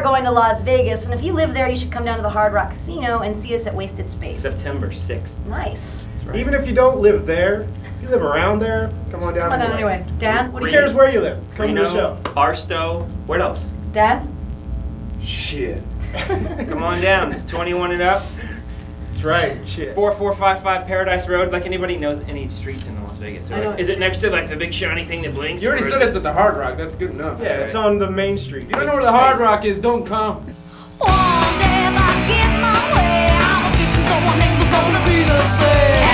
Las Vegas, and if you live there, you should come down to the Hard Rock Casino and see us at Wasted Space. September 6th. Nice. That's right. Even if you don't live there, if you live around there, come on down. Come on down anyway. anyway. Dan, what do Who you cares where you live? Come to the show. Barstow. What else? Dan? Shit. Come on down. It's 21 and up. That's right. Shit. 4455 Paradise Road. Like anybody knows any streets in Las Vegas. Is it next to like the big shiny thing that blinks? You already said it's at the Hard Rock. That's good enough. Yeah, right. it's on the main street. If you don't know where the. Hard Rock is, don't come. One day I get my way, I'm a someone gonna be the same.